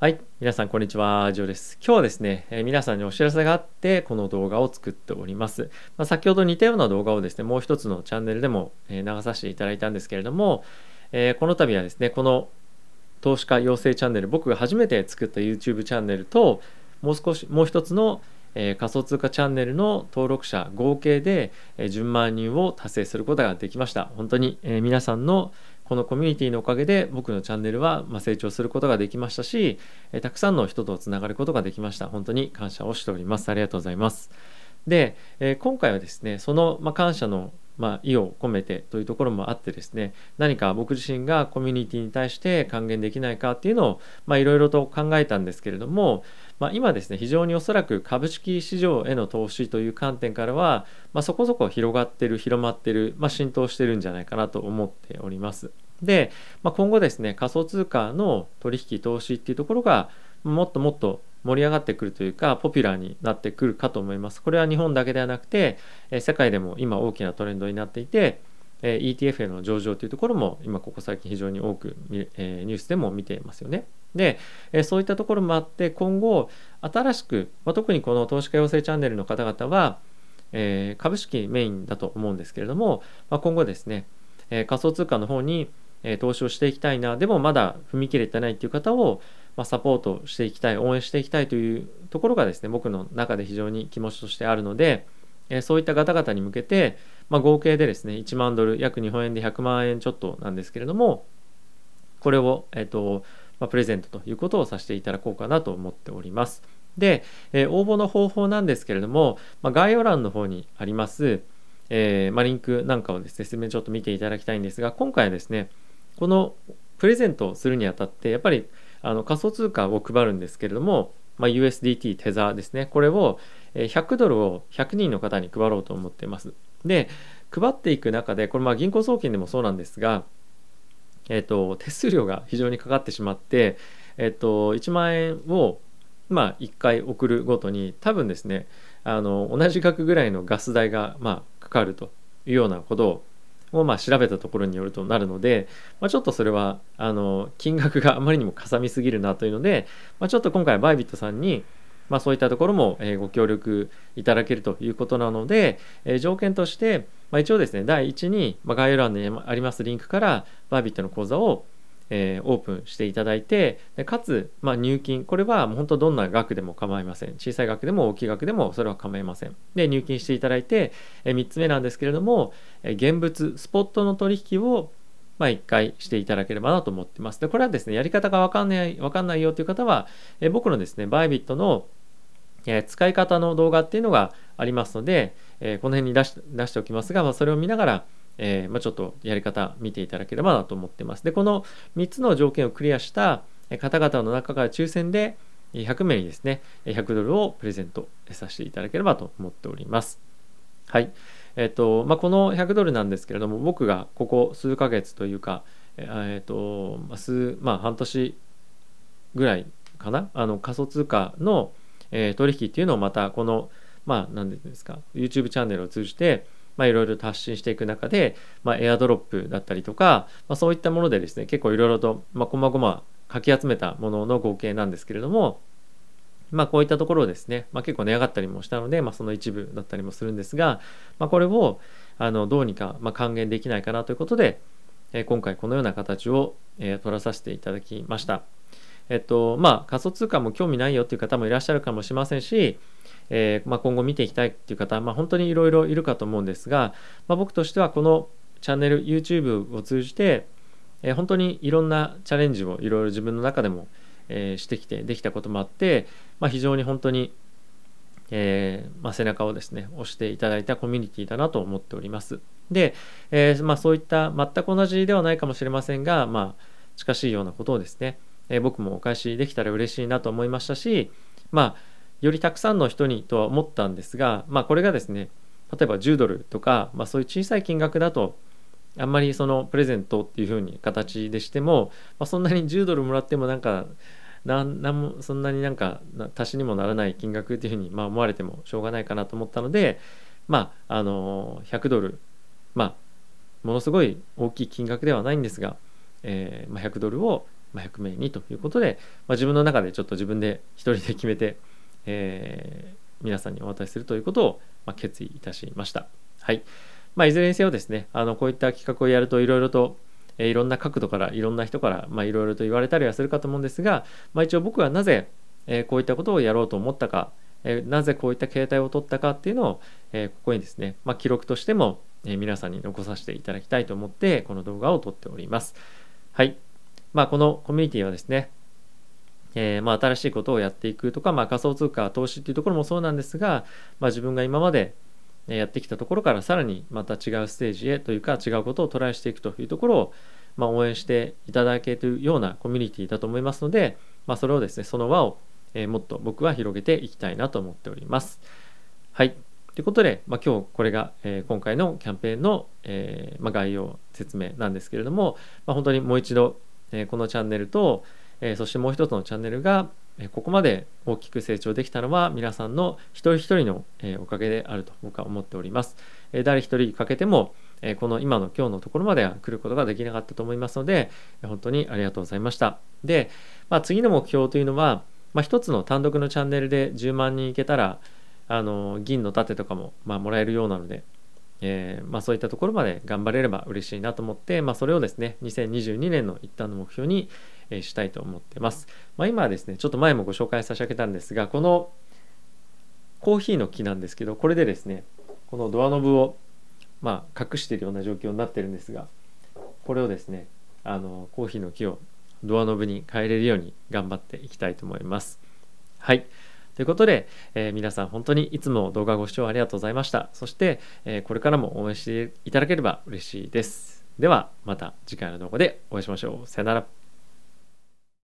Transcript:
はい、皆さんこんにちは、ジョーです。今日はですね、えー皆さんにお知らせがあって、この動画を作っております。まあ、先ほど似たような動画をですね、もう一つのチャンネルでも、流させていただいたんですけれども、えーこの度はですね、この投資家養成チャンネル、僕が初めて作った YouTube チャンネルと、もう少し、もう一つの、え仮想通貨チャンネルの登録者合計で、え10万人を達成することができました。本当に、え皆さんのこのコミュニティのおかげで僕のチャンネルは成長することができましたし、たくさんの人とつながることができました。本当に感謝をしております。ありがとうございます。で、今回はですね、その、感謝の、まあ、意を込めてというところもあってですね、何か僕自身がコミュニティに対して還元できないかっていうのを、まあ、いろいろと考えたんですけれども、まあ、今ですね、非常におそらく株式市場への投資という観点からは、まあ、そこそこ広がってる、広まってる、まあ、浸透してるんじゃないかなと思っております。で、まあ、今後ですね仮想通貨の取引投資っていうところがもっともっと盛り上がってくるというかポピュラーになってくるかと思いますこれは日本だけではなくてえ世界でも今大きなトレンドになっていてえ ETF への上場というところも今ここ最近非常に多くえニュースでも見ていますよね。で、えそういったところもあって今後新しく、ま、特にこの投資家養成チャンネルの方々は、え株式メインだと思うんですけれども、ま、今後ですね、え仮想通貨の方にえ投資をしていきたいなでもまだ踏み切れてないっていう方を、まあ、サポートしていきたい応援していきたいというところがですね僕の中で非常に気持ちとしてあるので、えーそういった方々に向けて、まあ、合計でですね1万ドル約日本円で100万円ちょっとなんですけれどもこれを、えーとまあ、プレゼントということをさせていただこうかなと思っております。で、えー応募の方法なんですけれども、まあ、概要欄の方にあります、えーまあ、リンクなんかをですね説明ちょっと見ていただきたいんですが今回はですねこのプレゼントをするにあたってやっぱりあの仮想通貨を配るんですけれども、まあ、USDT テザーですね。これを100ドルを100人の方に配ろうと思っています。で配っていく中でこれまあ銀行送金でもそうなんですがえっ、と手数料が非常にかかってしまってえっ、と1万円をまあ1回送るごとに多分ですねあの同じ額ぐらいのガス代がまあかかるというようなことををまあ調べたところによるとなるので、まあ、ちょっとそれはあの金額があまりにもかさみすぎるなというので、まあ、ちょっと今回バイビットさんに、まあ、そういったところも、ご協力いただけるということなので、え条件として、まあ、一応ですね第1に、ま、概要欄にありますリンクからバイビットの講座をえーオープンしていただいてでかつ、まあ、入金これはもう本当どんな額でも構いません小さい額でも大きい額でもそれは構いませんで入金していただいて、え3つ目なんですけれども、えー現物スポットの取引をまあ、1回していただければなと思ってます。で、これはですね、やり方がわかんない、わかんないよという方は、えー僕のですね、バイビットの、え使い方の動画っていうのがありますので、えーこの辺に出し出しておきますが、まあ、それを見ながら、えーまあ、ちょっとやり方見ていただければなと思ってます。で、この3つの条件をクリアした方々の中から抽選で100名にですね、100ドルをプレゼントさせていただければと思っております。はい。えっ、と、まあ、この100ドルなんですけれども、僕がここ数ヶ月というか、えーえーと、まあ数、まあ、半年ぐらいかな、あの仮想通貨の、えー取引っていうのをまたこの、まあ、なんですか、YouTube チャンネルを通じて、まあ、いろいろ発信していく中で、まあ、エアドロップだったりとか、まあ、そういったものでですね、結構いろいろと、まあ、細々かき集めたものの合計なんですけれども、まあ、こういったところですね、まあ、結構値上がったりもしたので、まあ、その一部だったりもするんですが、まあ、これをあのどうにか、まあ、還元できないかなということで、え今回このような形を、え取らさせていただきました。えっとまあ、仮想通貨も興味ないよっていう方もいらっしゃるかもしれませんし、えーまあ、今後見ていきたいっていう方、まあ、本当にいろいろいるかと思うんですが、まあ、僕としてはこのチャンネル YouTube を通じて、えー本当にいろんなチャレンジをいろいろ自分の中でも、えーしてきてできたこともあって、まあ、非常に本当に、えーまあ、背中をですね押していただいたコミュニティだなと思っております。で、えーまあ、そういった全く同じではないかもしれませんが、まあ、近しいようなことをですね、えー僕もお返しできたら嬉しいなと思いましたし、まあ、よりたくさんの人にとは思ったんですが、まあ、これがですね例えば10ドルとか、まあ、そういう小さい金額だとあんまりそのプレゼントっていう風に形でしても、まあ、そんなに10ドルもらってもなんかなんなんもそんなになんか足しにもならない金額っていうふうにまあ思われてもしょうがないかなと思ったのでまああの100ドルまあものすごい大きい金額ではないんですが、えーまあ、100ドルをまあ、100名にということで、まあ、自分の中でちょっと自分で一人で決めて、えー、皆さんにお渡しするということを、まあ、決意いたしました。はいまあ、いずれにせよですねあのこういった企画をやるといろいろとえー、いろんな角度からいろんな人から、まあ、いろいろと言われたりはするかと思うんですが、まあ、一応僕はなぜ、えー、こういったことをやろうと思ったか、えー、なぜこういった形態を取ったかっていうのを、えー、ここにですね、まあ、記録としても、えー、皆さんに残させていただきたいと思ってこの動画を撮っております。はい。まあ、このコミュニティはですね、えー、まあ、新しいことをやっていくとか、まあ、仮想通貨投資っていうところもそうなんですが、まあ、自分が今までやってきたところからさらにまた違うステージへというか違うことをトライしていくというところを、まあ、応援していただけるようなコミュニティだと思いますので、まあ、それをですねその輪を、え、もっと僕は広げていきたいなと思っております。はいということで、まあ、今日これが、え、今回のキャンペーンの、えま、概要説明なんですけれども、ま、本当にもう一度、え、このチャンネルと、え、そしてもう一つのチャンネルが、え、ここまで大きく成長できたのは皆さんの一人一人の、え、おかげであると僕は思っております。え、誰一人かけても、えこの今の今日のところまでは来ることができなかったと思いますので本当にありがとうございましたで、まあ、次の目標というのは、まあ、一つの単独のチャンネルで10万人いけたらあの銀の盾とかも、まあ、もらえるようなので、えー、まあ、そういったところまで頑張れれば嬉しいなと思って、まあ、それをですね2022年の一旦の目標に、えしたいと思ってます、まあ、今はですねちょっと前もご紹介差し上げたんですがこのコーヒーの木なんですけどこれでですねこのドアノブをまあ、隠しているような状況になってるんですがこれをですねあのコーヒーの木をドアノブに変えれるように頑張っていきたいと思います。はいということで、えー、皆さん本当にいつも動画ご視聴ありがとうございました。そして、えー、これからも応援していただければ嬉しいです。ではまた次回の動画でお会いしましょう。さよなら。